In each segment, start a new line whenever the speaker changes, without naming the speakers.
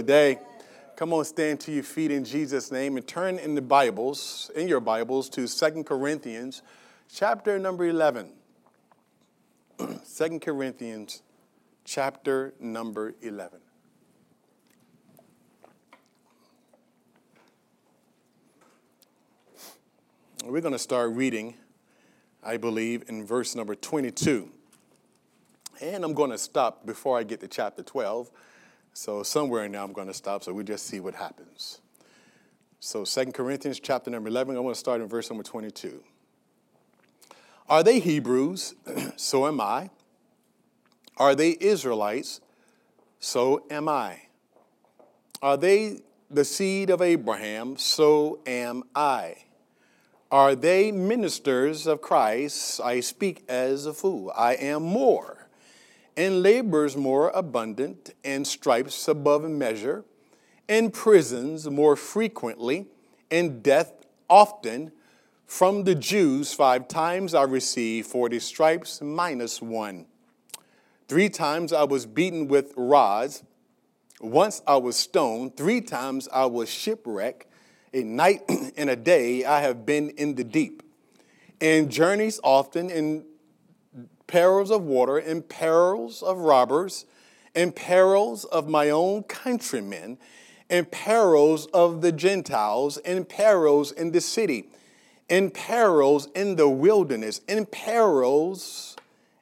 today. Come on, stand to your feet in Jesus' name and turn in the Bibles, in your Bibles, to Second Corinthians chapter number 11. 2 Corinthians chapter number 11. We're going to start reading, I believe, in verse number 22. And I'm going to stop before I get to chapter 12. So somewhere there I'm going to stop, so we just see what happens. So 2 Corinthians chapter number 11, I want to start in verse number 22. Are they Hebrews? so am I. Are they Israelites? So am I. Are they the seed of Abraham? So am I. Are they ministers of Christ? I speak as a fool. I am more and labors more abundant, and stripes above measure, and prisons more frequently, and death often. From the Jews, five times I received 40 stripes minus one. Three times I was beaten with rods. Once I was stoned. Three times I was shipwrecked. A night and a day I have been in the deep. And journeys often, and perils of water, and perils of robbers, and perils of my own countrymen, and perils of the Gentiles, and perils in the city, and perils in the wilderness, and perils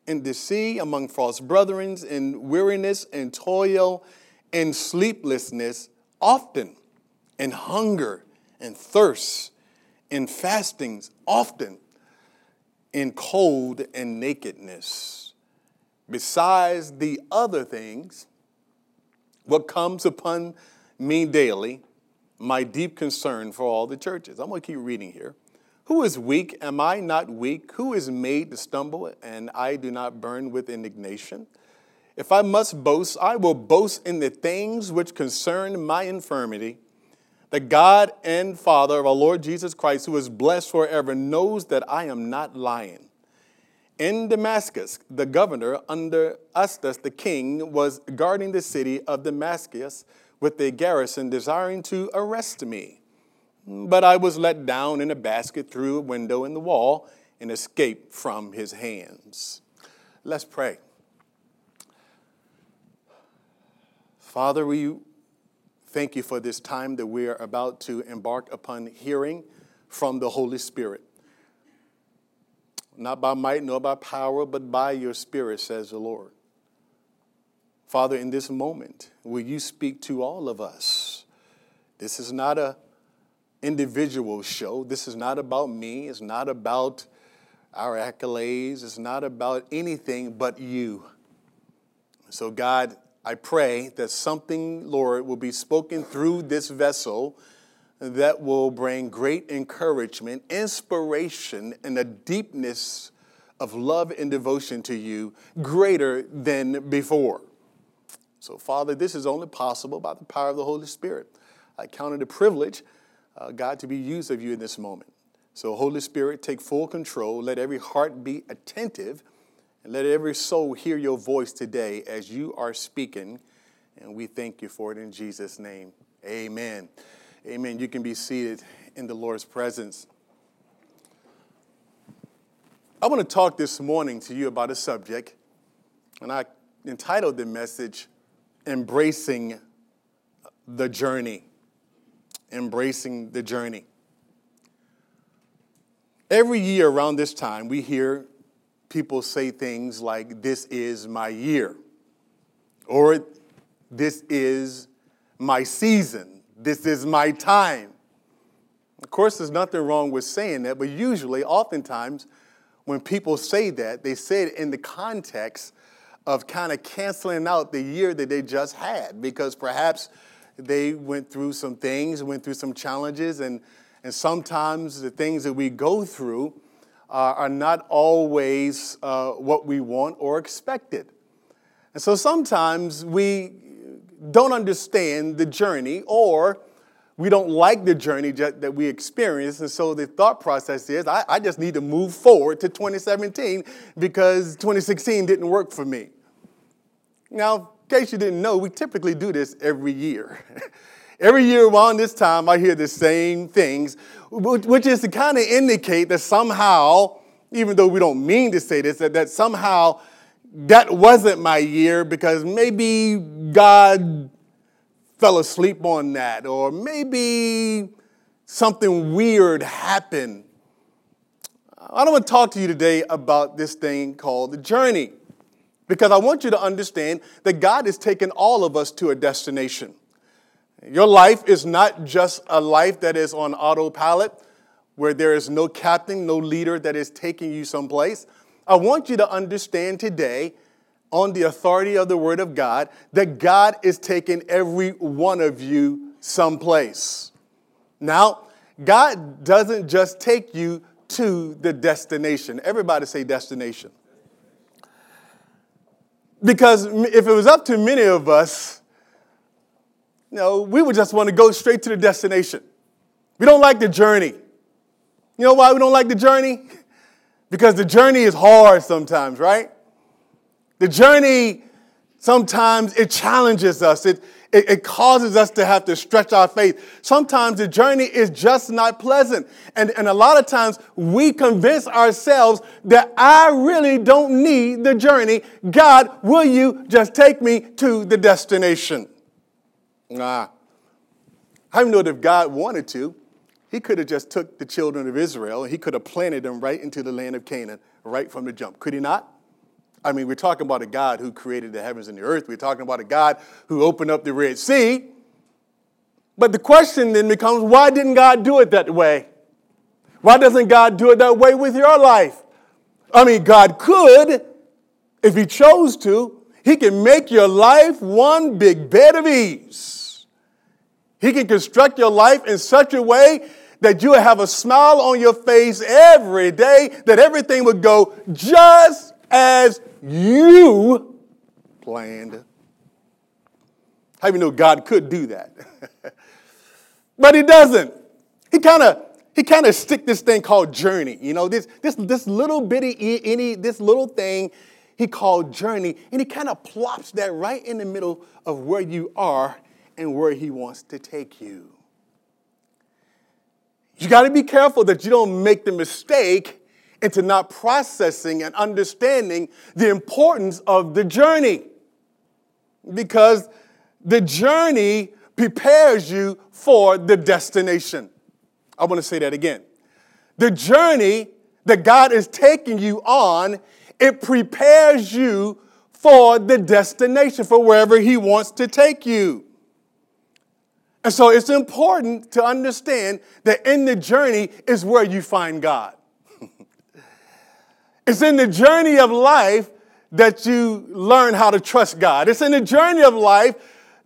in the sea among false brethren, in weariness and toil and sleeplessness, often, in hunger and thirst, in fastings, often in cold and nakedness. Besides the other things, what comes upon me daily, my deep concern for all the churches. I'm going to keep reading here. Who is weak? Am I not weak? Who is made to stumble and I do not burn with indignation? If I must boast, I will boast in the things which concern my infirmity the God and Father of our Lord Jesus Christ, who is blessed forever, knows that I am not lying. In Damascus, the governor under Aretas, the king, was guarding the city of Damascus with a garrison, desiring to arrest me. But I was let down in a basket through a window in the wall and escaped from his hands. Let's pray. Father, we Thank you for this time that we are about to embark upon hearing from the Holy Spirit. Not by might nor by power, but by your Spirit, says the Lord. Father, in this moment, will you speak to all of us? This is not a individual show. This is not about me. It's not about our accolades. It's not about anything but you. So, God, I pray that something, Lord, will be spoken through this vessel that will bring great encouragement, inspiration, and a deepness of love and devotion to you greater than before. So, Father, this is only possible by the power of the Holy Spirit. I count it a privilege, uh, God, to be used of you in this moment. So, Holy Spirit, take full control. Let every heart be attentive and let every soul hear your voice today as you are speaking. And we thank you for it in Jesus' name. Amen. Amen. You can be seated in the Lord's presence. I want to talk this morning to you about a subject, and I entitled the message, Embracing the Journey. Embracing the Journey. Every year around this time, we hear people say things like, This is my year, or This is my season, this is my time. Of course, there's nothing wrong with saying that, but usually, oftentimes, when people say that, they say it in the context of kind of canceling out the year that they just had because perhaps they went through some things, went through some challenges, and, and sometimes the things that we go through uh, are not always uh, what we want or expected. And so sometimes we don't understand the journey or we don't like the journey that we experience. And so the thought process is I, I just need to move forward to 2017 because 2016 didn't work for me. Now, in case you didn't know, we typically do this every year. every year around this time, I hear the same things, which is to kind of indicate that somehow, even though we don't mean to say this, that, that somehow that wasn't my year because maybe God fell asleep on that, or maybe something weird happened. I don't want to talk to you today about this thing called the journey because I want you to understand that God has taken all of us to a destination. Your life is not just a life that is on autopilot, where there is no captain, no leader that is taking you someplace. I want you to understand today, on the authority of the Word of God, that God is taking every one of you someplace. Now, God doesn't just take you to the destination. Everybody say destination. Because if it was up to many of us, you know, we would just want to go straight to the destination. We don't like the journey. You know why we don't like the journey? Because the journey is hard sometimes, right? The journey sometimes it challenges us. It, it, it, causes us to have to stretch our faith. Sometimes the journey is just not pleasant. And, and a lot of times we convince ourselves that I really don't need the journey. God, will you just take me to the destination? Nah. I know that if God wanted to, he could have just took the children of Israel and he could have planted them right into the land of Canaan right from the jump. Could he not? I mean, we're talking about a God who created the heavens and the earth. We're talking about a God who opened up the Red Sea. But the question then becomes why didn't God do it that way? Why doesn't God do it that way with your life? I mean, God could, if He chose to, He can make your life one big bed of ease. He can construct your life in such a way that you have a smile on your face every day, that everything would go just as you planned. How do you know God could do that? but he doesn't. He kind of he kind of stick this thing called journey. You know, this this this little bitty any this little thing he called journey, and he kind of plops that right in the middle of where you are and where he wants to take you. You got to be careful that you don't make the mistake into not processing and understanding the importance of the journey. Because the journey prepares you for the destination. I want to say that again. The journey that God is taking you on, it prepares you for the destination, for wherever He wants to take you. And so it's important to understand that in the journey is where you find God. It's in the journey of life that you learn how to trust God. It's in the journey of life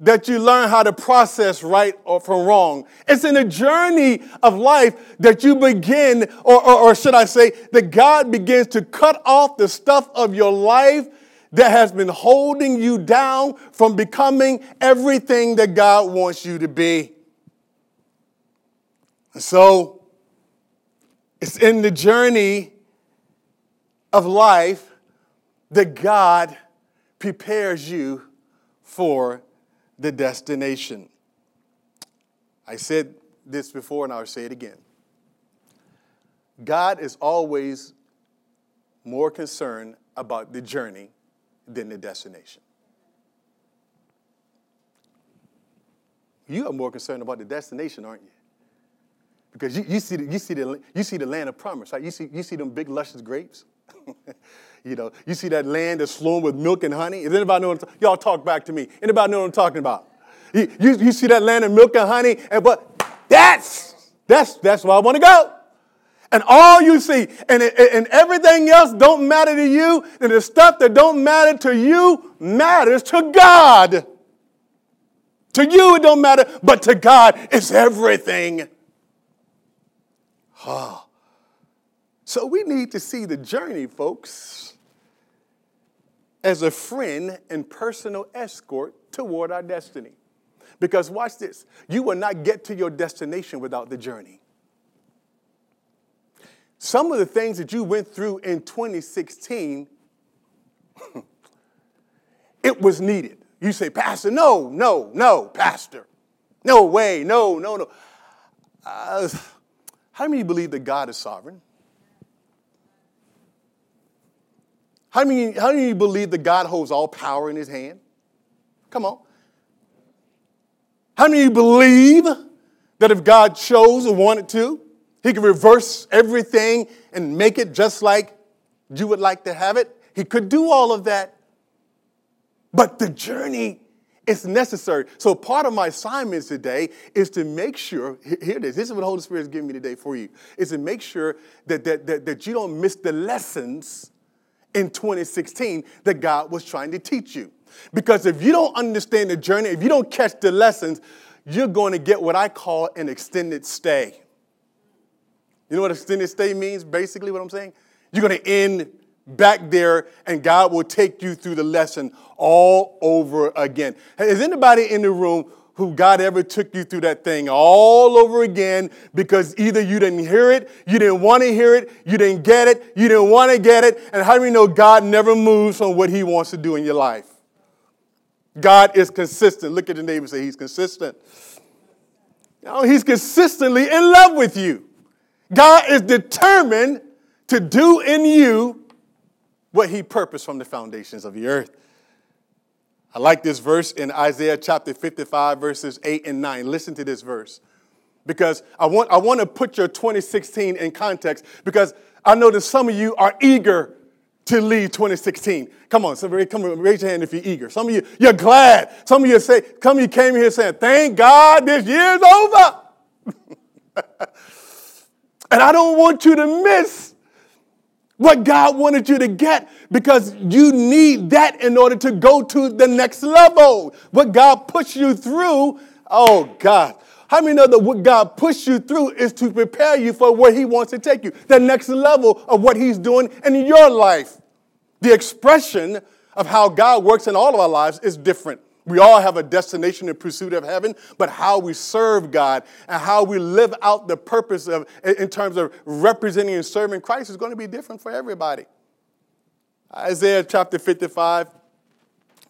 that you learn how to process right or from wrong. It's in the journey of life that you begin, or, or, or, should I say, that God begins to cut off the stuff of your life that has been holding you down from becoming everything that God wants you to be. And so, it's in the journey of life that God prepares you for the destination. I said this before and I'll say it again. God is always more concerned about the journey than the destination. You are more concerned about the destination, aren't you? Because you, you, see, the, you, see, the, you see the land of promise, right? You see, you see them big, luscious grapes. you know, you see that land that's flowing with milk and honey. Does anybody know what I'm Y'all talk back to me. Anybody know what I'm talking about? You, you, you see that land of milk and honey, and but that's that's that's where I want to go. And all you see, and, and everything else don't matter to you, and the stuff that don't matter to you matters to God. To you, it don't matter, but to God, it's everything. Oh. So we need to see the journey, folks, as a friend and personal escort toward our destiny. Because watch this you will not get to your destination without the journey. Some of the things that you went through in 2016, it was needed. You say, Pastor, no, no, no, Pastor. No way, no, no, no. Uh, how many believe that God is sovereign? How many, how many believe that God holds all power in his hand? Come on. How many believe that if God chose or wanted to, he could reverse everything and make it just like you would like to have it? He could do all of that. But the journey is necessary. So part of my assignment today is to make sure, here it is, this is what the Holy Spirit is giving me today for you, is to make sure that, that, that, that you don't miss the lessons in 2016 that God was trying to teach you. Because if you don't understand the journey, if you don't catch the lessons, you're going to get what I call an extended stay. You know what extended stay means, basically, what I'm saying? You're going to end back there, and God will take you through the lesson all over again. Is anybody in the room who God ever took you through that thing all over again because either you didn't hear it, you didn't want to hear it, you didn't get it, you didn't want to get it, and how do we know God never moves from what He wants to do in your life? God is consistent. Look at the neighbor and say, He's consistent. Know, he's consistently in love with you. God is determined to do in you what He purposed from the foundations of the earth. I like this verse in Isaiah chapter 55, verses 8 and 9. Listen to this verse because I want, I want to put your 2016 in context because I know that some of you are eager to leave 2016. Come on, somebody come raise your hand if you're eager. Some of you, you're glad. Some of you say, come, you came here saying, thank God this year's over. and I don't want you to miss what God wanted you to get because you need that in order to go to the next level. What God pushed you through, oh God. How many know that what God pushed you through is to prepare you for where He wants to take you? The next level of what He's doing in your life. The expression of how God works in all of our lives is different. We all have a destination in pursuit of heaven, but how we serve God and how we live out the purpose of, in terms of representing and serving Christ is going to be different for everybody. Isaiah chapter 55,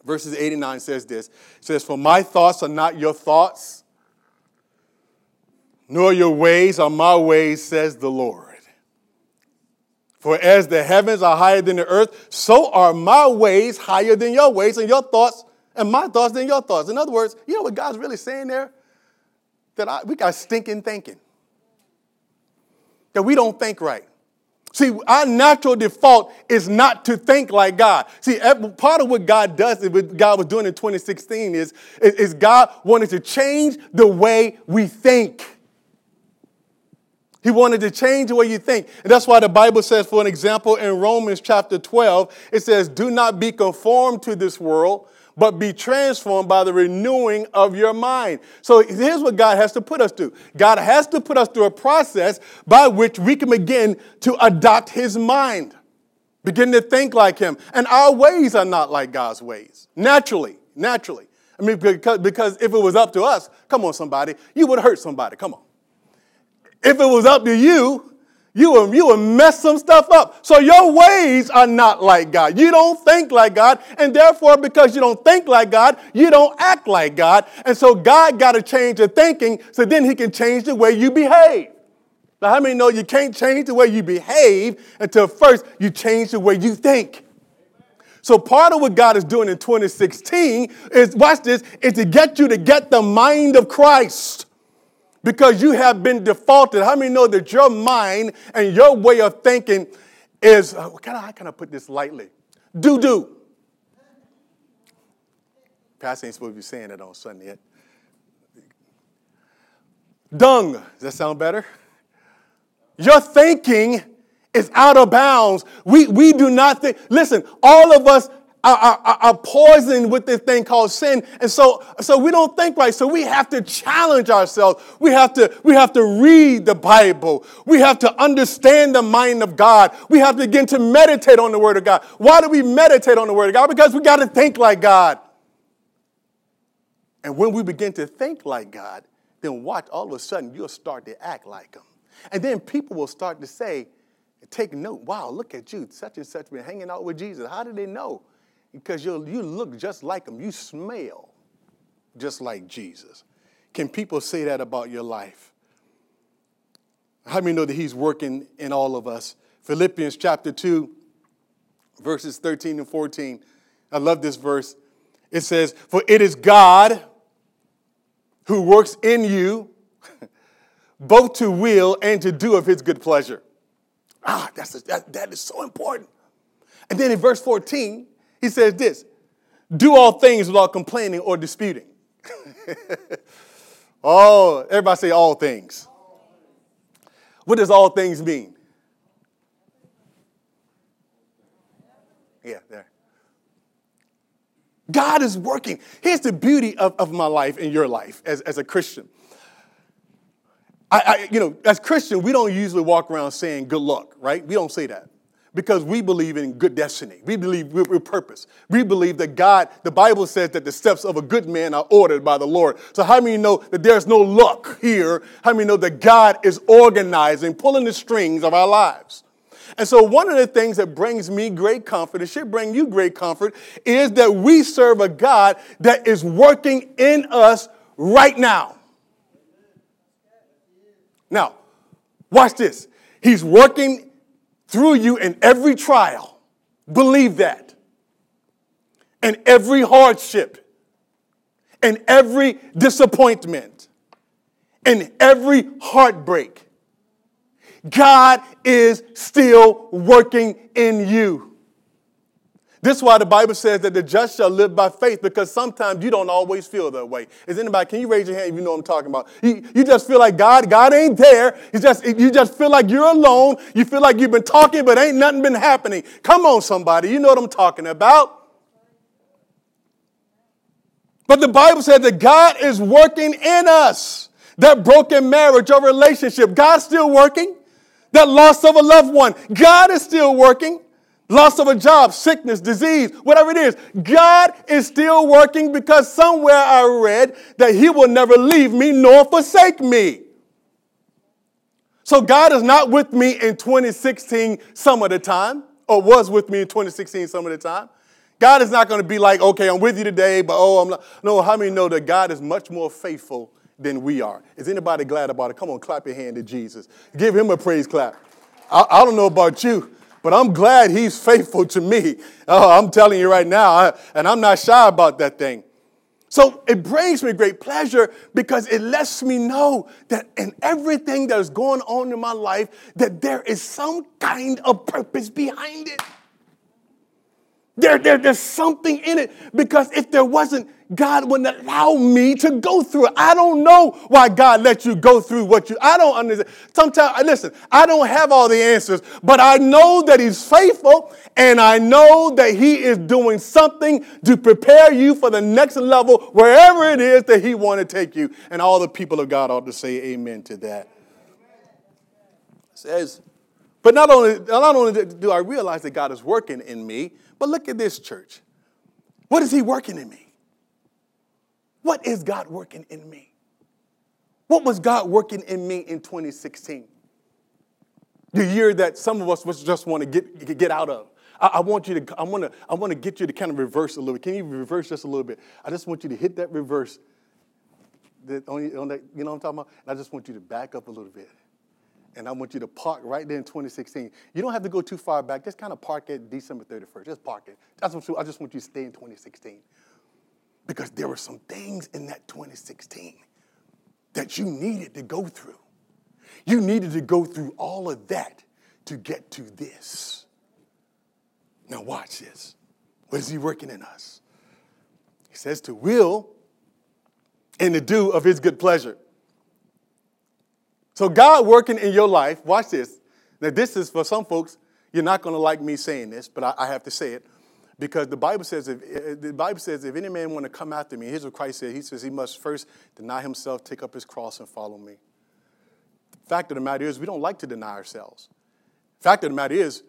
verses 89 says this. It says, For my thoughts are not your thoughts, nor your ways are my ways, says the Lord. For as the heavens are higher than the earth, so are my ways higher than your ways, and your thoughts and my thoughts than your thoughts. In other words, you know what God's really saying there? That I, we got stinking thinking. That we don't think right. See, our natural default is not to think like God. See, part of what God does, what God was doing in 2016 is, is God wanted to change the way we think. He wanted to change the way you think. And that's why the Bible says, for an example, in Romans chapter 12, it says, Do not be conformed to this world, but be transformed by the renewing of your mind. So here's what God has to put us through God has to put us through a process by which we can begin to adopt His mind, begin to think like Him. And our ways are not like God's ways, naturally, naturally. I mean, because, because if it was up to us, come on, somebody, you would hurt somebody. Come on. If it was up to you, you will, you will mess some stuff up. So your ways are not like God. You don't think like God, and therefore, because you don't think like God, you don't act like God. And so God got to change your thinking so then He can change the way you behave. Now, how many know you can't change the way you behave until first you change the way you think? So part of what God is doing in 2016 is, watch this, is to get you to get the mind of Christ because you have been defaulted. How many know that your mind and your way of thinking is, uh, can I, how can I put this lightly? Do do. Pastor ain't supposed to be saying that on Sunday yet. Dung. Does that sound better? Your thinking is out of bounds. We, we do not think, listen, all of us are, poisoned with this thing called sin. And so, so we don't think right. So we have to challenge ourselves. We have to, we have to read the Bible. We have to understand the mind of God. We have to begin to meditate on the Word of God. Why do we meditate on the Word of God? Because we got to think like God. And when we begin to think like God, then watch, all of a sudden you'll start to act like Him. And then people will start to say, take note, wow, look at you, such and such been hanging out with Jesus. How did they know? Because you you look just like him. You smell just like Jesus. Can people say that about your life? How many know that he's working in all of us? Philippians chapter 2, verses 13 and 14. I love this verse. It says, For it is God who works in you both to will and to do of his good pleasure. Ah, that's a, that, that is so important. And then in verse 14, he says this do all things without complaining or disputing. oh, everybody say all things. What does all things mean? Yeah, there. God is working. Here's the beauty of, of my life and your life as, as a Christian. I, I, you know, as Christian, we don't usually walk around saying good luck, right? We don't say that because we believe in good destiny. We believe we're purpose. We believe that God, the Bible says that the steps of a good man are ordered by the Lord. So how many know that there's no luck here? How many know that God is organizing, pulling the strings of our lives? And so, one of the things that brings me great comfort, it should bring you great comfort, is that we serve a God that is working in us right now. Now, watch this. He's working through you in every trial. Believe that. And every hardship, and every disappointment, and every heartbreak God is still working in you. This is why the Bible says that the just shall live by faith because sometimes you don't always feel that way. Is anybody, can you raise your hand if you know what I'm talking about? You, you just feel like God, God ain't there. You just, you just feel like you're alone. You feel like you've been talking, but ain't nothing been happening. Come on, somebody. You know what I'm talking about. But the Bible says that God is working in us. That broken marriage or relationship, God's still working that loss of a loved one, God is still working. Loss of a job, sickness, disease, whatever it is, God is still working because somewhere I read that He will never leave me nor forsake me. So God is not with me in 2016 some of the time, or was with me in 2016 some of the time. God is not going to be like, okay, I'm with you today, but oh, I'm not. No, how many know that God is much more faithful than we are. Is anybody glad about it? Come on, clap your hand to Jesus. Give him a praise clap. I, I don't know about you, but I'm glad he's faithful to me. Oh, I'm telling you right now, I, and I'm not shy about that thing. So it brings me great pleasure because it lets me know that in everything that is going on in my life, that there is some kind of purpose behind it. There, there, there's something in it because if there wasn't, God wouldn't allow me to go through it. I don't know why God let you go through what you, I don't understand. Sometimes, listen, I don't have all the answers, but I know that He's faithful and I know that He is doing something to prepare you for the next level, wherever it is that He want to take you. And all the people of God ought to say amen to that. It says, but not only, not only do I realize that God is working in me, but look at this church. What is He working in me? What is God working in me? What was God working in me in 2016? The year that some of us just want to get, get out of. I, I want you to, I want to, I want to get you to kind of reverse a little bit. Can you reverse just a little bit? I just want you to hit that reverse. That on, on that, you know what I'm talking about? And I just want you to back up a little bit and I want you to park right there in 2016. You don't have to go too far back. Just kind of park at December 31st. Just park it. That's what I just want you to stay in 2016. Because there were some things in that 2016 that you needed to go through. You needed to go through all of that to get to this. Now, watch this. What is he working in us? He says to will and to do of his good pleasure. So, God working in your life, watch this. Now, this is for some folks, you're not going to like me saying this, but I, I, have to say it because the Bible says if eh, the Bible says if any man want to come after me, here's what Christ said. He says he must first deny himself, take up his cross, and follow me. The fact of the matter is, we don't like to deny ourselves. The fact of the matter is,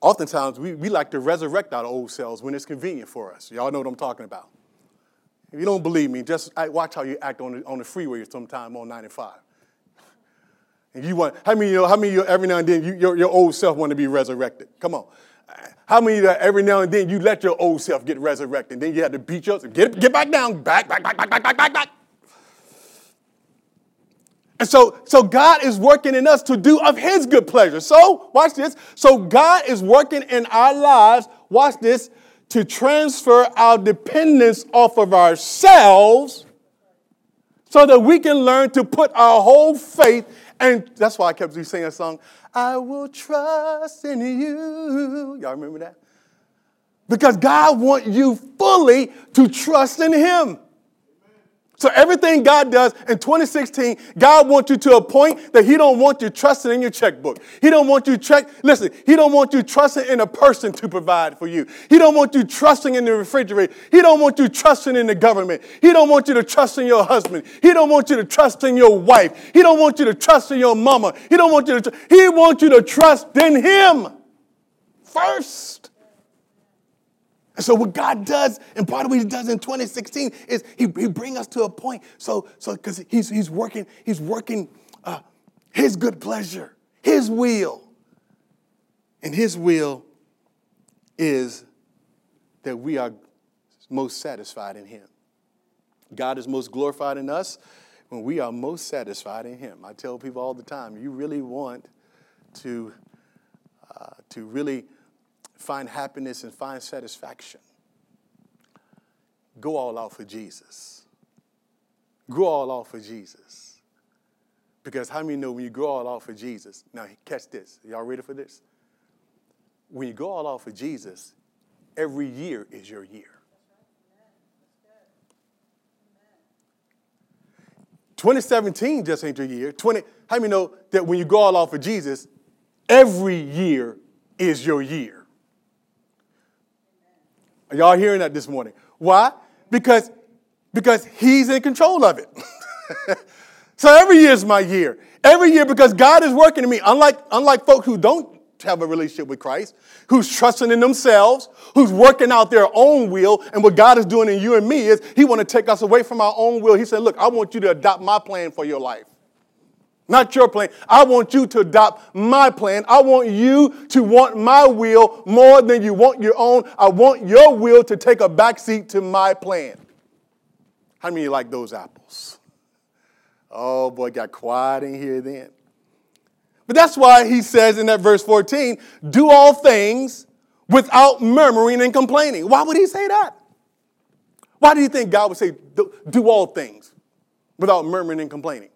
oftentimes we, we like to resurrect our old selves when it's convenient for us. Y'all know what I'm talking about. If you don't believe me, just watch how you act on the, on the freeway sometime on 95. And you want, how many, you know, how many every now and then you, your, your old self want to be resurrected? Come on. How many that every now and then you let your old self get resurrected? Then you had to beat yourself. Get, get back down. Back, back, back, back, back, back, back, back. And so, so God is working in us to do of his good pleasure. So, watch this. So God is working in our lives, watch this, to transfer our dependence off of ourselves so that we can learn to put our whole faith and that's why I kept you singing a song, I will trust in you. Y'all remember that? Because God wants you fully to trust in him. So everything God does in 2016, God wants you to a point that He don't want you trusting in your checkbook. He don't want you check. Listen, He don't want you trusting in a person to provide for you. He don't want you trusting in the refrigerator. He don't want you trusting in the government. He don't want you to trust in your husband. He don't want you to trust in your wife. He don't want you to trust in your mama. He don't want you to. He wants you to trust in Him first. And so what God does, and part of what he does in 2016 is he, he bring us to a point. So, so because he's, he's working, he's working uh, his good pleasure, his will. And his will is that we are most satisfied in him. God is most glorified in us when we are most satisfied in him. I tell people all the time, you really want to, uh, to really find happiness and find satisfaction, go all out for Jesus. Go all out for Jesus. Because how many know when you go all out for Jesus? Now, catch this. Y'all ready for this? When you go all out for Jesus, every year is your year. 2017 just ain't your year. 20, how many know that when you go all out for Jesus, every year is your year? Are y'all hearing that this morning? Why? Because, because he's in control of it. so every year is my year. Every year because God is working in me. Unlike, unlike folk who don't have a relationship with Christ, who's trusting in themselves, who's working out their own will, and what God is doing in you and me is He want to take us away from our own will. He said, "Look, I want you to adopt my plan for your life." Not your plan. I want you to adopt my plan. I want you to want my will more than you want your own. I want your will to take a backseat to my plan. How many like those apples? Oh boy, got quiet in here then. But that's why he says in that verse 14, do all things without murmuring and complaining. Why would he say that? Why do you think God would say, do all things without murmuring and complaining?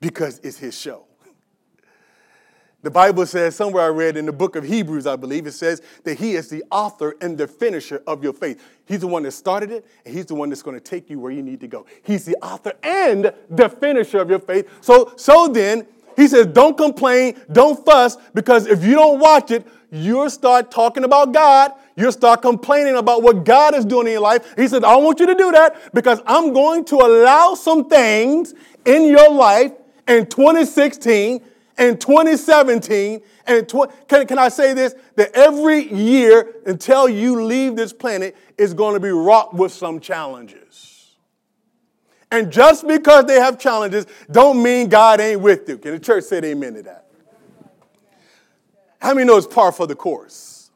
Because it's his show. The Bible says, somewhere I read in the book of Hebrews, I believe, it says that he is the author and the finisher of your faith. He's the one that started it, and he's the one that's going to take you where you need to go. He's the author and the finisher of your faith. So, so then, he says, don't complain, don't fuss, because if you don't watch it, you'll start talking about God. You'll start complaining about what God is doing in your life. He said, I want you to do that because I'm going to allow some things in your life in 2016 and 2017 and tw- can, can I say this? That every year until you leave this planet is going to be wrought with some challenges. And just because they have challenges don't mean God ain't with you. Can the church say amen to that? How many know it's par for the course?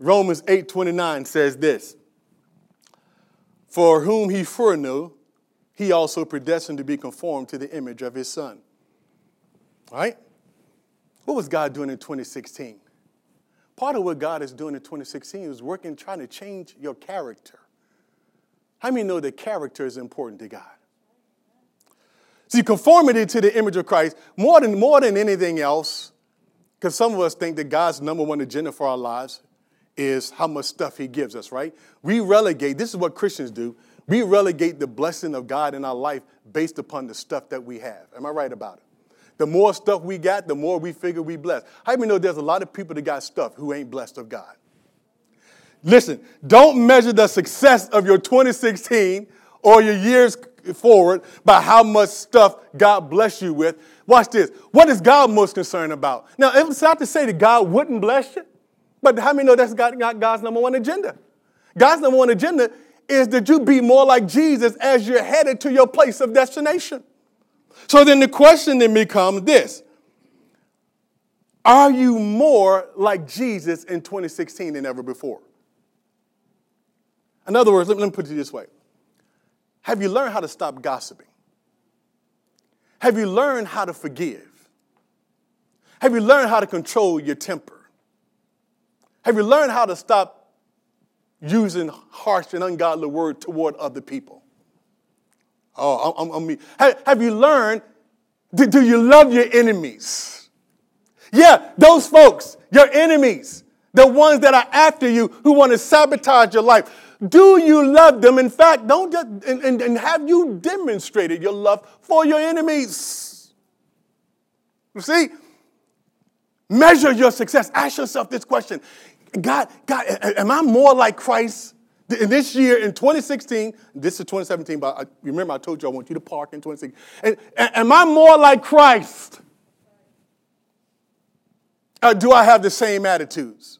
Romans 8:29 says this. For whom he foreknew, he also predestined to be conformed to the image of his son. Right? What was God doing in 2016? Part of what God is doing in 2016 is working, trying to change your character. How many know that character is important to God? See, conformity to the image of Christ, more than, more than anything else, because some of us think that God's number one agenda for our lives is how much stuff He gives us, right? We relegate, this is what Christians do, we relegate the blessing of God in our life based upon the stuff that we have. Am I right about it? The more stuff we got, the more we figure we blessed. How many know there's a lot of people that got stuff who ain't blessed of God? Listen, don't measure the success of your 2016 or your years forward by how much stuff God bless you with. Watch this. What is God most concerned about? Now, it's not to say that God wouldn't bless you, but how many know that's God, God's number one agenda? God's number one agenda is that you be more like Jesus as you're headed to your place of destination. So then the question then becomes this Are you more like Jesus in 2016 than ever before? In other words, let me put it this way Have you learned how to stop gossiping? Have you learned how to forgive? Have you learned how to control your temper? Have you learned how to stop using harsh and ungodly words toward other people? Oh, I'm, I'm, I'm, have, have you learned, do, do you love your enemies? Yeah, those folks, your enemies, the ones that are after you who want to sabotage your life. Do you love them? In fact, don't just, and, and, and have you demonstrated your love for your enemies? You see, measure your success. Ask yourself this question God, God, am I more like Christ? In this year, in 2016, this is 2017, but I, remember I told you I want you to park in 2016. And, am I more like Christ? Uh, do I have the same attitudes?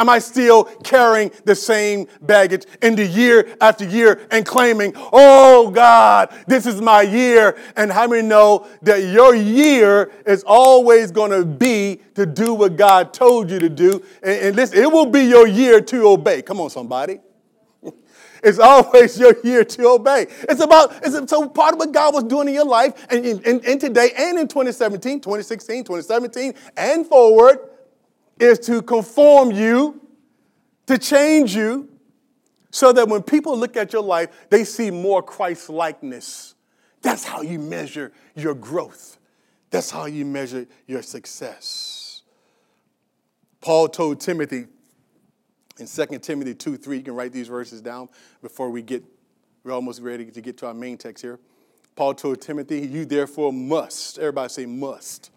Am I still carrying the same baggage into year after year and claiming, oh God, this is my year? And how many know that your year is always going to be to do what God told you to do? And, and listen, it will be your year to obey. Come on, somebody. It's always your year to obey. It's about, it's so part of what God was doing in your life and, and today and in 2017, 2016, 2017, and forward is to conform you, to change you, so that when people look at your life, they see more Christ likeness. That's how you measure your growth. That's how you measure your success. Paul told Timothy in 2 Timothy 2 3, you can write these verses down before we get, we're almost ready to get to our main text here. Paul told Timothy, You therefore must, everybody say must.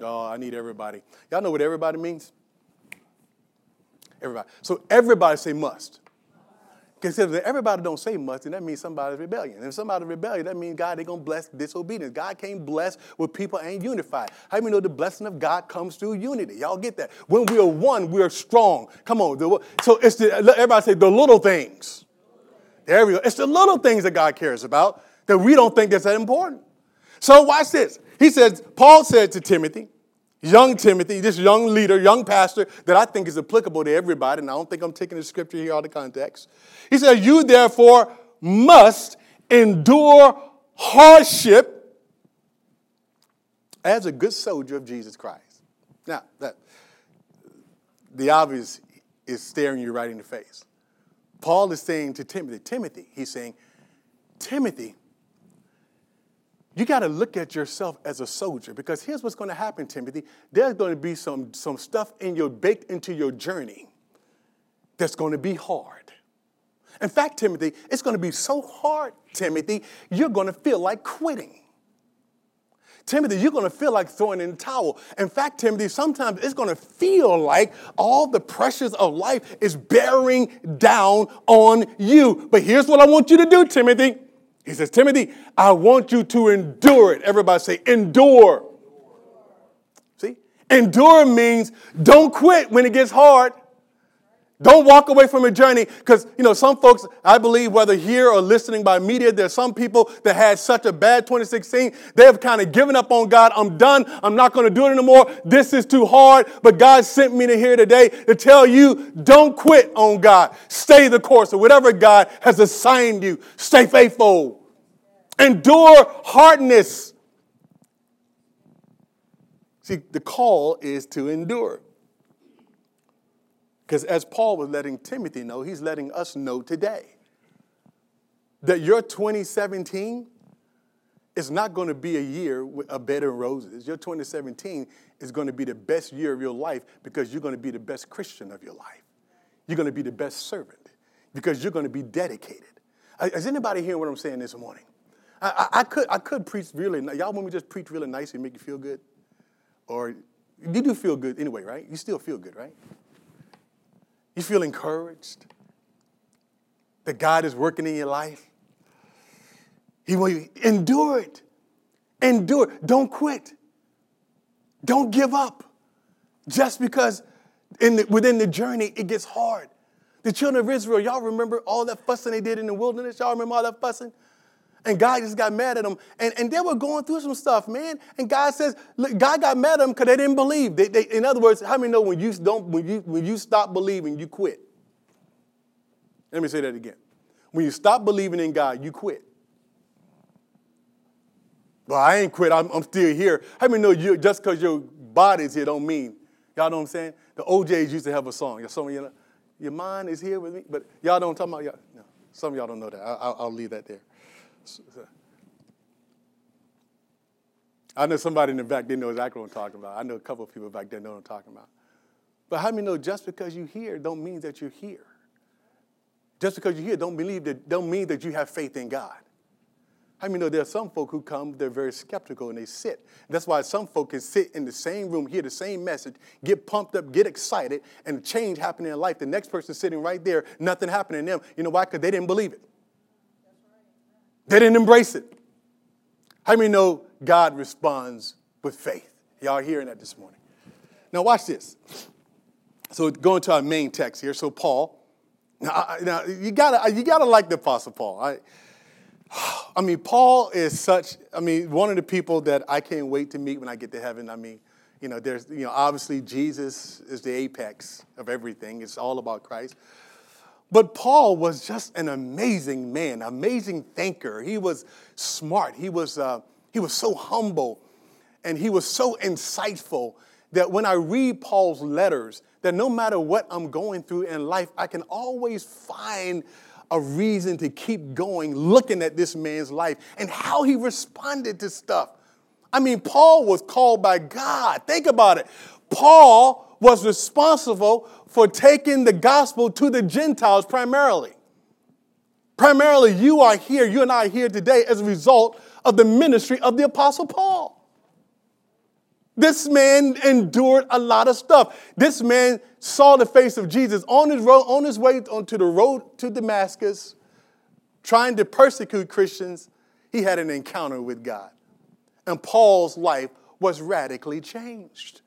Oh, I need everybody. Y'all know what everybody means? Everybody. So everybody say must. Because if everybody don't say must, then that means somebody's rebellion. And if somebody's rebellion, that means God ain't gonna bless disobedience. God can't bless where people ain't unified. How many know the blessing of God comes through unity? Y'all get that? When we are one, we are strong. Come on. So it's the, everybody say the little things. There we go. It's the little things that God cares about that we don't think that's that important. So watch this. He says, Paul said to Timothy, young Timothy, this young leader, young pastor, that I think is applicable to everybody, and I don't think I'm taking the scripture here out of context. He said, You therefore must endure hardship as a good soldier of Jesus Christ. Now, that the obvious is staring you right in the face. Paul is saying to Timothy, Timothy, he's saying, Timothy, you got to look at yourself as a soldier because here's what's going to happen, Timothy. There's going to be some, some stuff in your baked into your journey that's going to be hard. In fact, Timothy, it's going to be so hard, Timothy, you're going to feel like quitting. Timothy, you're going to feel like throwing in the towel. In fact, Timothy, sometimes it's going to feel like all the pressures of life is bearing down on you. But here's what I want you to do, Timothy. He says, Timothy, I want you to endure it. Everybody say, endure. See? Endure means don't quit when it gets hard. Don't walk away from a journey because, you know, some folks, I believe, whether here or listening by media, there's some people that had such a bad 2016, they have kind of given up on God. I'm done. I'm not going to do it anymore. This is too hard. But God sent me to here today to tell you don't quit on God. Stay the course of whatever God has assigned you. Stay faithful. Endure hardness. See, the call is to endure. Because as Paul was letting Timothy know, he's letting us know today that your 2017 is not going to be a year with a bed of roses. Your 2017 is going to be the best year of your life because you're going to be the best Christian of your life. You're going to be the best servant because you're going to be dedicated. Is anybody hearing what I'm saying this morning? I, I, I could, I could preach really, y'all want me just preach really nice and make you feel good? Or you do feel good anyway, right? You still feel good, right? You feel encouraged that God is working in your life. He will endure it. Endure. Don't quit. Don't give up. Just because the, within the journey it gets hard. The children of Israel, y'all remember all that fussing they did in the wilderness? Y'all remember all that fussing? And God just got mad at them. And, and they were going through some stuff, man. And God says, look, God got mad at them because they didn't believe. They, they, in other words, how many know when you don't when you when you stop believing, you quit? Let me say that again. When you stop believing in God, you quit. Well, I ain't quit. I'm, I'm still here. How many know you just because your body's here don't mean? Y'all know what I'm saying? The O'Jays used to have a song. Some of you know, your mind is here with me, but y'all don't talk about y'all. No, some of y'all don't know that. I, will leave that there. I know somebody in the back didn't know exactly what I'm talking about. I know a couple of people back there know what I'm talking about. But how many know just because you hear don't mean that you're here? Just because you're here don't believe that don't mean that you have faith in God. How many know there are some folk who come, they're very skeptical and they sit. That's why some folk can sit in the same room, hear the same message, get pumped up, get excited, and change happen in life. The next person sitting right there, nothing happening to them. You know why? Because they didn't believe it. They didn't embrace it. How many know God responds with faith? Y'all hearing that this morning? Now, watch this. So, going to our main text here. So, Paul. Now, now you gotta you gotta like the Apostle Paul. I, I mean, Paul is such. I mean, one of the people that I can't wait to meet when I get to heaven. I mean, you know, there's you know, obviously Jesus is the apex of everything. It's all about Christ. But Paul was just an amazing man, amazing thinker. He was smart. He was, uh, he was so humble and he was so insightful that when I read Paul's letters, that no matter what I'm going through in life, I can always find a reason to keep going looking at this man's life and how he responded to stuff. I mean, Paul was called by God. Think about it. Paul was responsible for taking the gospel to the Gentiles primarily. Primarily, you are here, you and I are here today as a result of the ministry of the Apostle Paul. This man endured a lot of stuff. This man saw the face of Jesus on his road, on his way onto the road to Damascus, trying to persecute Christians. He had an encounter with God. And Paul's life was radically changed.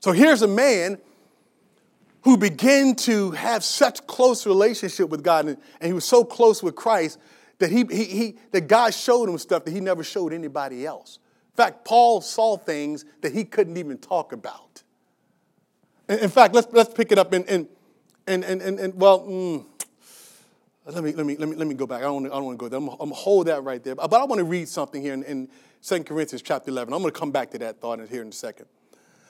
So here's a man who began to have such close relationship with God, and, and he was so close with Christ that he, he, he that God showed him stuff that he never showed anybody else. In fact, Paul saw things that he couldn't even talk about. In, in fact, let's, let's pick it up in, in, in, in, in well, mm, let me, let, me, let, me, let me go back. I don't, I don't want to go there. I'm, I'm going to hold that right there. But I want to read something here in, in 2 Corinthians chapter 11. I'm going to come back to that thought here in a second.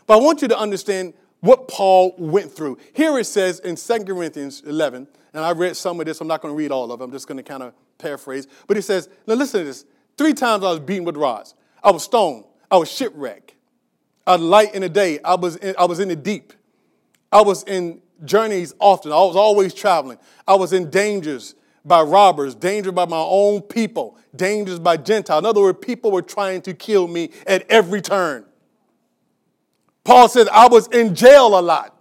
But I want you to understand what Paul went through. Here it says in 2 Corinthians 11, and I read some of this, I'm not going to read all of it, I'm just going to kind of paraphrase. But it says, now listen to this. Three times I was beaten with rods. I was stoned. I was shipwrecked. I light in the day. I was in, I was in the deep. I was in journeys often. I was always traveling. I was in dangers by robbers, danger by my own people, dangers by Gentiles. In other words, people were trying to kill me at every turn. Paul said, I was in jail a lot.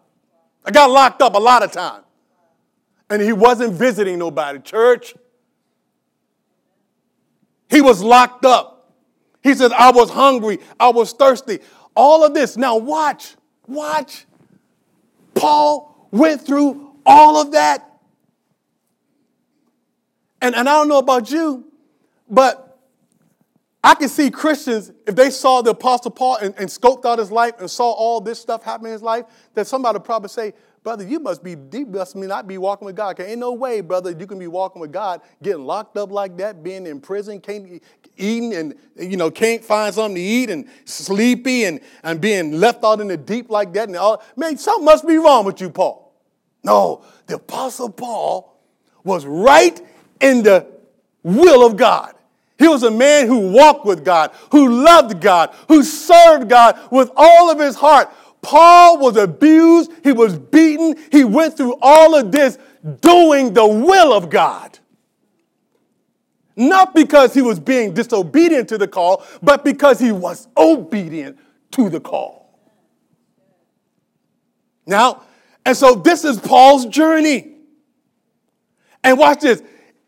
I got locked up a lot of time. And he wasn't visiting nobody. Church, he was locked up. He said, I was hungry. I was thirsty. All of this. Now, watch, watch. Paul went through all of that. And, and I don't know about you, but I can see Christians, if they saw the Apostle Paul and, and, scoped out his life and saw all this stuff happening in his life, that somebody would probably say, Brother, you must be you must not be walking with God. Cause ain't no way, brother, you can be walking with God, getting locked up like that, being in prison, can't eating and you know, can't find something to eat and sleepy and, and being left out in the deep like that. And all man, something must be wrong with you, Paul. No, the apostle Paul was right in the will of God. He was a man who walked with God, who loved God, who served God with all of his heart. Paul was abused, he was beaten, he went through all of this doing the will of God. Not because he was being disobedient to the call, but because he was obedient to the call. Now, and so this is Paul's journey. And watch this.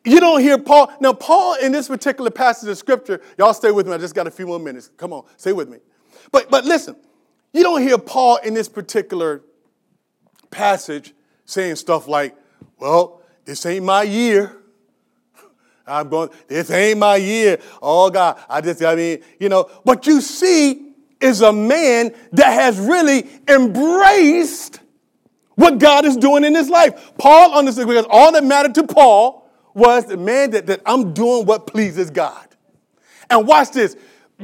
You don't hear Paul. Now, Paul, in this particular passage of scripture, y'all stay with me. I just got a few more minutes. Come on, stay with me. But, but listen, you don't hear Paul in this particular passage saying stuff like, well, this ain't my year. I'm going, this ain't my year. Oh God, I just, I mean, you know, what you see is a man that has really embraced what God is doing in his life. Paul understood because all that mattered to Paul was the man that, that I'm doing what pleases God. And watch this.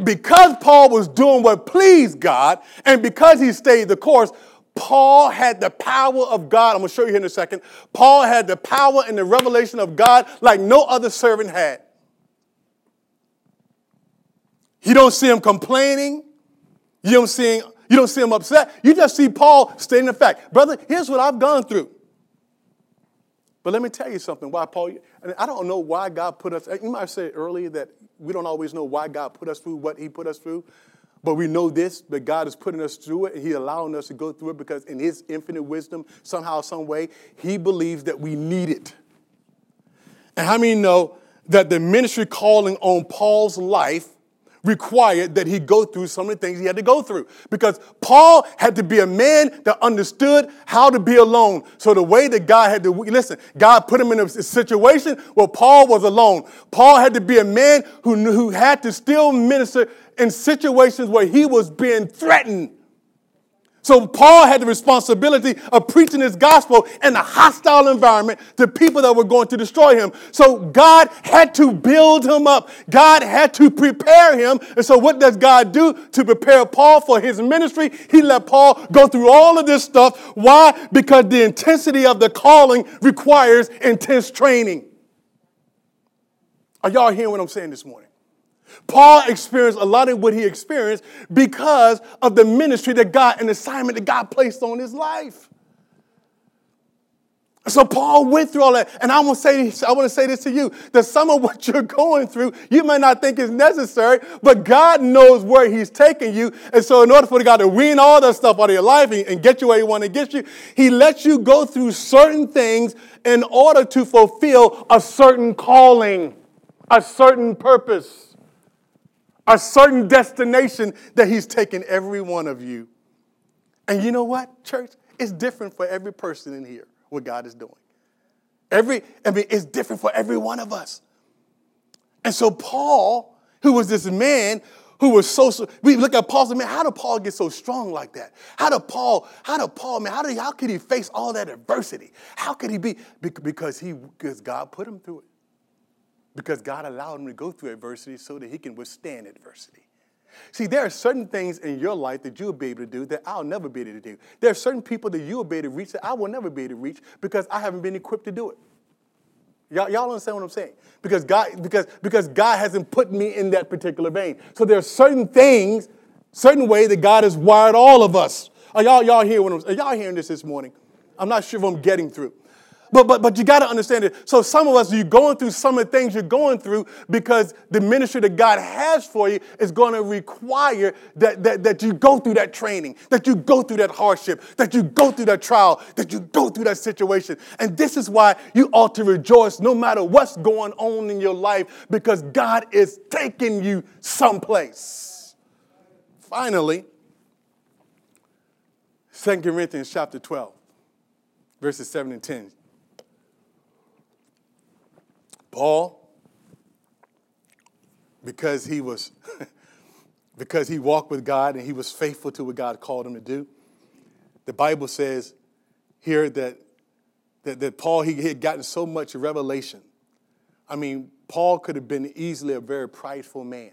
Because Paul was doing what pleased God, and because he stayed the course, Paul had the power of God. I'm going to show you here in a second. Paul had the power and the revelation of God like no other servant had. You don't see him complaining. You don't see you don't see him upset. You just see Paul stating the fact. Brother, here's what I've gone through. But let me tell you something. Why Paul? And I don't know why God put us. You might have said earlier that we don't always know why God put us through what He put us through. But we know this, that God is putting us through it, and He allowing us to go through it because in His infinite wisdom, somehow, some way, He believes that we need it. And how many know that the ministry calling on Paul's life required that he go through some of the things he had to go through. Because Paul had to be a man that understood how to be alone. So the way that God had to, listen, God put him in a situation where Paul was alone. Paul had to be a man who, knew, who had to still minister in situations where he was being threatened. So Paul had the responsibility of preaching his gospel in a hostile environment to people that were going to destroy him. So God had to build him up. God had to prepare him. And so what does God do to prepare Paul for his ministry? He let Paul go through all of this stuff. Why? Because the intensity of the calling requires intense training. Are y'all hearing what I'm saying this morning? Paul experienced a lot of what he experienced because of the ministry that God, an assignment that God placed on his life. So Paul went through all that, and I want to say, I want to say this to you: that some of what you're going through, you may not think is necessary, but God knows where He's taking you. And so, in order for God to wean all that stuff out of your life and, and get you where He wants to get you, He lets you go through certain things in order to fulfill a certain calling, a certain purpose a certain destination that He's taken every one of you. And you know what, church? It's different for every person in here, what God is doing. Every, I mean, it's different for every one of us. And so Paul, who was this man who was so, so we look at Paul and man, how did Paul get so strong like that? How did Paul, how did Paul, man, how did how could he face all that adversity? How could he be? Because he, because God put him through it because God allowed him to go through adversity so that he can withstand adversity. See, there are certain things in your life that you'll be able to do that I'll never be able to do. There are certain people that you'll be able to reach that I will never be able to reach because I haven't been equipped to do it. Y'all, y'all understand what I'm saying? Because God, because, because God hasn't put me in that particular vein. So there are certain things, certain way that God has wired all of us. Are y'all, y'all, hear what I'm, are y'all hearing this this morning? I'm not sure if I'm getting through. But, but, but you got to understand it. So some of us, you're going through some of the things you're going through because the ministry that God has for you is going to require that, that, that you go through that training, that you go through that hardship, that you go through that trial, that you go through that situation. And this is why you ought to rejoice no matter what's going on in your life because God is taking you someplace. Finally, 2 Corinthians chapter 12, verses 7 and 10. Paul, because he was because he walked with God and he was faithful to what God called him to do. The Bible says here that, that, that Paul he had gotten so much revelation. I mean, Paul could have been easily a very prideful man.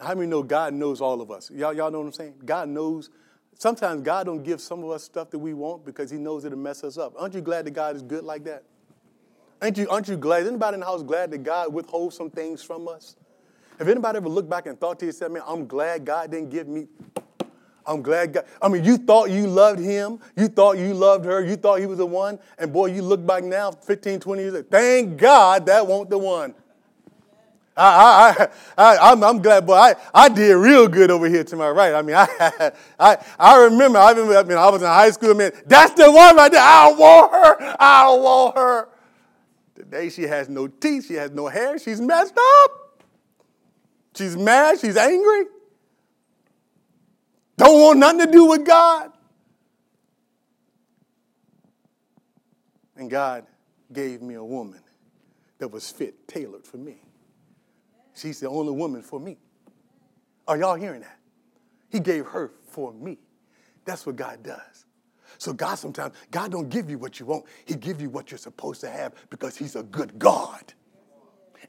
How many know God knows all of us? Y'all, y'all know what I'm saying? God knows. Sometimes God don't give some of us stuff that we want because he knows it'll mess us up. Aren't you glad that God is good like that? Aren't you, aren't you glad? Is anybody in the house glad that God withholds some things from us? Have anybody ever looked back and thought to yourself, man, I'm glad God didn't give me. I'm glad God. I mean, you thought you loved him. You thought you loved her. You thought he was the one. And boy, you look back now, 15, 20 years, later. thank God that won't the one. I, I, I, I'm, I'm glad, boy, I, I did real good over here to my right. I mean, I, I, I remember, I remember, I mean, I was in high school, man, that's the one right there. I want her. I want her. Today she has no teeth, she has no hair, she's messed up. She's mad, she's angry. Don't want nothing to do with God. And God gave me a woman that was fit, tailored for me. She's the only woman for me. Are y'all hearing that? He gave her for me. That's what God does. So God sometimes, God don't give you what you want. He give you what you're supposed to have because he's a good God.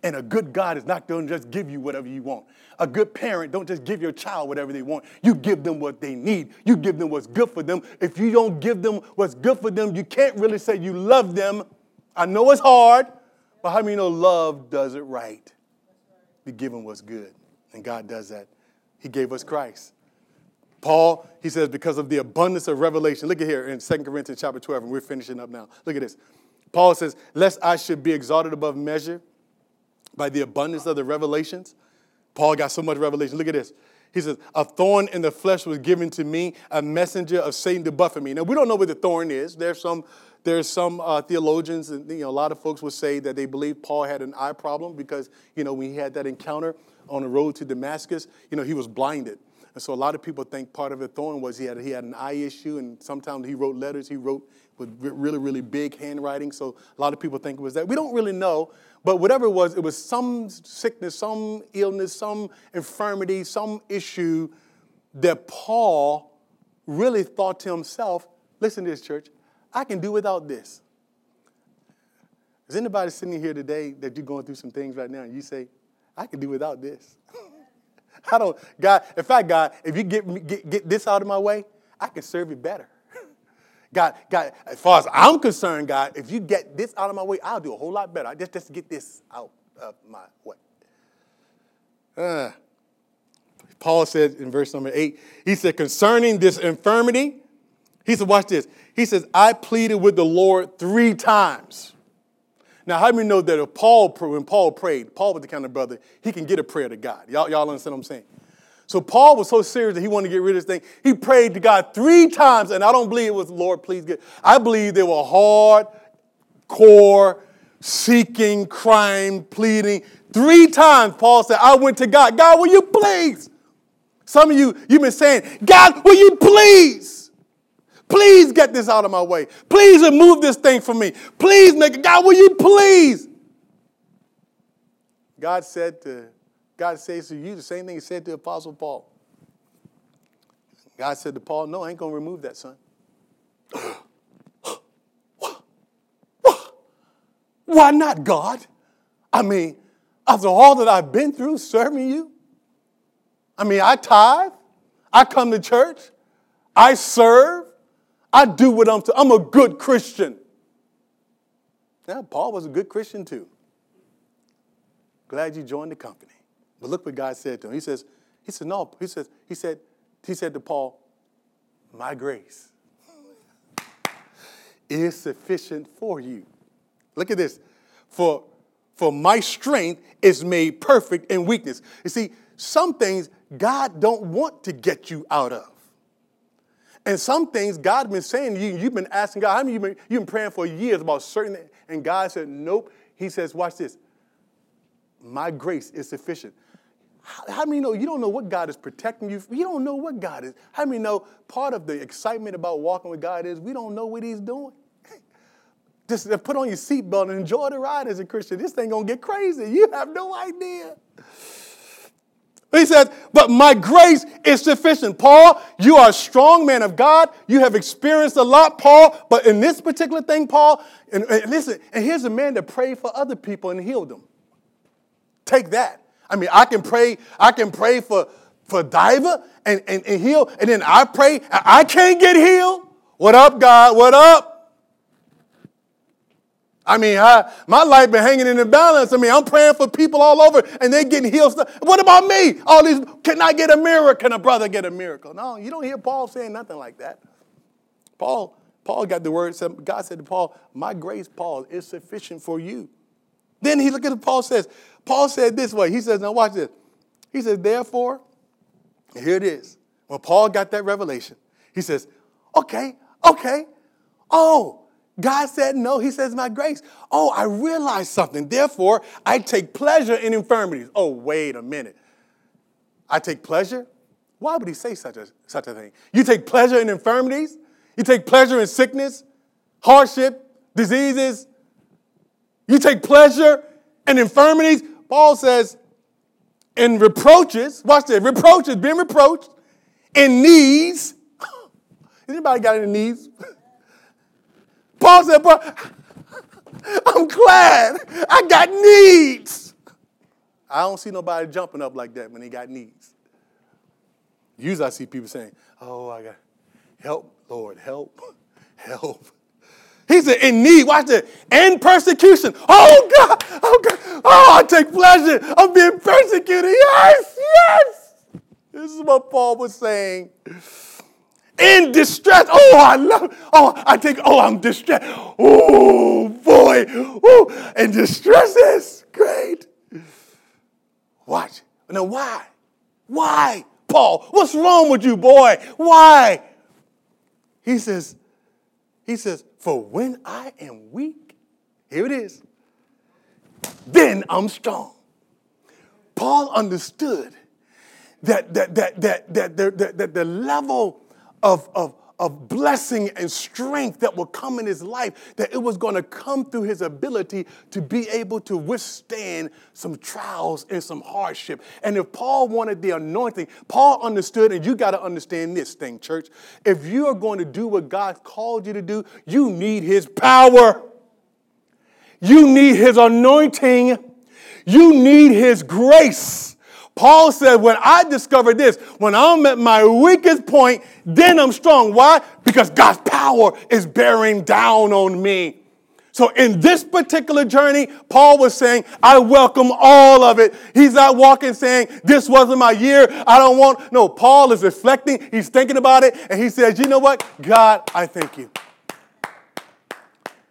And a good God is not going to just give you whatever you want. A good parent don't just give your child whatever they want. You give them what they need. You give them what's good for them. If you don't give them what's good for them, you can't really say you love them. I know it's hard, but how many know love does it right? Be given what's good. And God does that. He gave us Christ. Paul, he says, because of the abundance of revelation. Look at here in 2 Corinthians chapter 12, and we're finishing up now. Look at this. Paul says, Lest I should be exalted above measure by the abundance of the revelations. Paul got so much revelation. Look at this. He says, A thorn in the flesh was given to me, a messenger of Satan to buffet me. Now, we don't know what the thorn is. There's some, there's some uh, theologians, and you know, a lot of folks would say that they believe Paul had an eye problem because, you know, when he had that encounter on the road to Damascus, you know, he was blinded. And so a lot of people think part of the thorn was he had, he had an eye issue, and sometimes he wrote letters. He wrote with really, really big handwriting. So a lot of people think it was that. We don't really know, but whatever it was, it was some sickness, some illness, some infirmity, some issue that Paul really thought to himself, listen to this, church, I can do without this. Is anybody sitting here today that you're going through some things right now and you say, I can do without this? I don't, God, in fact, God, if you get, get, get this out of my way, I can serve you better. God, God, as far as I'm concerned, God, if you get this out of my way, I'll do a whole lot better. I just, just get this out of my way. Uh, Paul said in verse number eight, he said, concerning this infirmity, he said, watch this. He says, I pleaded with the Lord three times. Now, how many know that if Paul, when Paul prayed, Paul was the kind of brother, he can get a prayer to God. Y'all, y'all understand what I'm saying? So Paul was so serious that he wanted to get rid of this thing. He prayed to God three times, and I don't believe it was, Lord, please get. I believe they were hard, core, seeking, crying, pleading. Three times, Paul said, I went to God. God, will you please? Some of you, you've been saying, God, will you please? Please get this out of my way. Please remove this thing from me. Please make it. God, will you please? God said to God says to you the same thing he said to Apostle Paul. God said to Paul, No, I ain't to remove that, son. Why not, God? I mean, after all that I've been through serving you, I mean, I tithe, I come to church, I serve, I do what I'm, to, I'm a good Christian. Yeah, Paul was a good Christian too. Glad you joined the company. But look what God said to him. He says, he said, no, he says, he said, he said to Paul, my grace is sufficient for you. Look at this. For, for my strength is made perfect in weakness. You see, some things God don't want to get you out of. And some things God's been saying you, you've been asking God, how many you've been, you've been praying for years about certain and God said, nope. He says, watch this. My grace is sufficient. How many know you don't know what God is protecting you? You don't know what God is. How many know part of the excitement about walking with God is we don't know what He's doing? Just put on your seatbelt and enjoy the ride as a Christian. This thing gonna get crazy. You have no idea. He says, but my grace is sufficient. Paul, you are a strong man of God. You have experienced a lot, Paul. But in this particular thing, Paul, and, and listen, and here's a man that prayed for other people and healed them. Take that. I mean, I can pray, I can pray for, for Diva and, and, and heal, and then I pray, I can't get healed. What up, God? What up? I mean, I, my life been hanging in the balance. I mean, I'm praying for people all over, and they're getting healed. What about me? All these, can I get a miracle? Can a brother get a miracle? No, you don't hear Paul saying nothing like that. Paul, Paul got the word. God said to Paul, "My grace, Paul, is sufficient for you." Then he look at Paul says. Paul said this way. He says, now watch this. He says, therefore, here it is. When Paul got that revelation, he says, okay, okay. Oh, God said no. He says, my grace. Oh, I realize something. Therefore, I take pleasure in infirmities. Oh, wait a minute. I take pleasure? Why would he say such a, such a thing? You take pleasure in infirmities? You take pleasure in sickness, hardship, diseases? You take pleasure in infirmities. Paul says, in reproaches, watch this, reproaches, being reproached, in needs. Anybody got any needs? Paul said, bro, I'm glad I got needs. I don't see nobody jumping up like that when they got needs. Usually I see people saying, oh, I got help, Lord, help, help. He said, in need, watch it, and persecution. Oh God, oh God, oh, I take pleasure. I'm being persecuted. Yes, yes. This is what Paul was saying. In distress. Oh, I love, oh, I think, oh, I'm distressed. Oh, boy. Oh, and distress is great. Watch. Now, why? Why, Paul? What's wrong with you, boy? Why? He says, he says, for when I am weak, here it is, then I'm strong. Paul understood that, that, that, that, that, that, that the level of, of, of blessing and strength that will come in his life, that it was going to come through his ability to be able to withstand some trials and some hardship. And if Paul wanted the anointing, Paul understood, and you got to understand this thing, church. If you are going to do what God called you to do, you need his power. You need his anointing. You need his grace. Paul said, when I discovered this, when I'm at my weakest point, then I'm strong. Why? Because God's power is bearing down on me. So in this particular journey, Paul was saying, I welcome all of it. He's not walking saying, this wasn't my year. I don't want. No, Paul is reflecting. He's thinking about it. And he says, you know what? God, I thank you.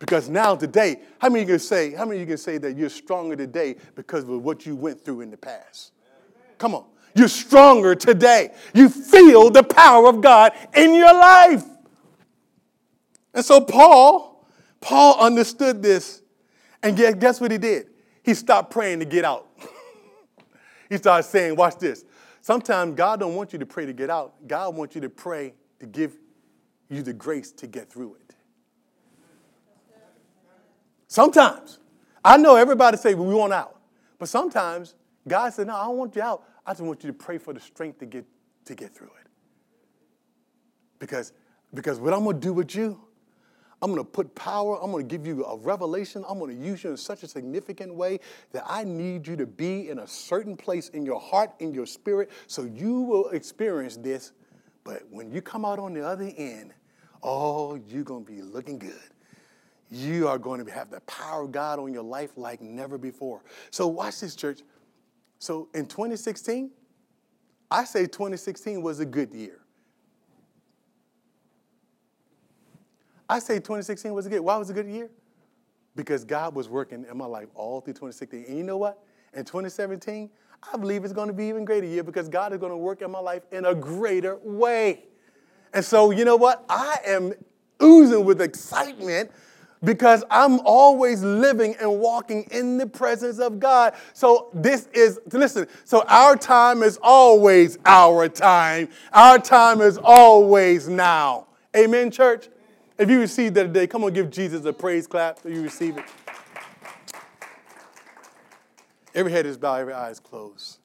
Because now today, how many you can say, how many you can say that you're stronger today because of what you went through in the past? Come on. You're stronger today. You feel the power of God in your life. And so Paul, Paul understood this. And guess what he did? He stopped praying to get out. he started saying, watch this. Sometimes God don't want you to pray to get out. God wants you to pray to give you the grace to get through it. Sometimes. I know everybody say well, we want out. But sometimes God said, no, I don't want you out. I just want you to pray for the strength to get, to get through it. Because, because what I'm going to do with you, I'm going to put power, I'm going to give you a revelation, I'm going to use you in such a significant way that I need you to be in a certain place in your heart, in your spirit, so you will experience this. But when you come out on the other end, oh, you're going to be looking good. You are going to have the power of God on your life like never before. So, watch this, church. So in 2016, I say 2016 was a good year. I say 2016 was a good. Why was a good year? Because God was working in my life all through 2016. And you know what? In 2017, I believe it's going to be even greater year because God is going to work in my life in a greater way. And so, you know what? I am oozing with excitement because I'm always living and walking in the presence of God. So this is, listen, so our time is always our time. Our time is always now. Amen, church? If you received that today, come on, give Jesus a praise clap so you receive it. Every head is bowed, every eye is closed.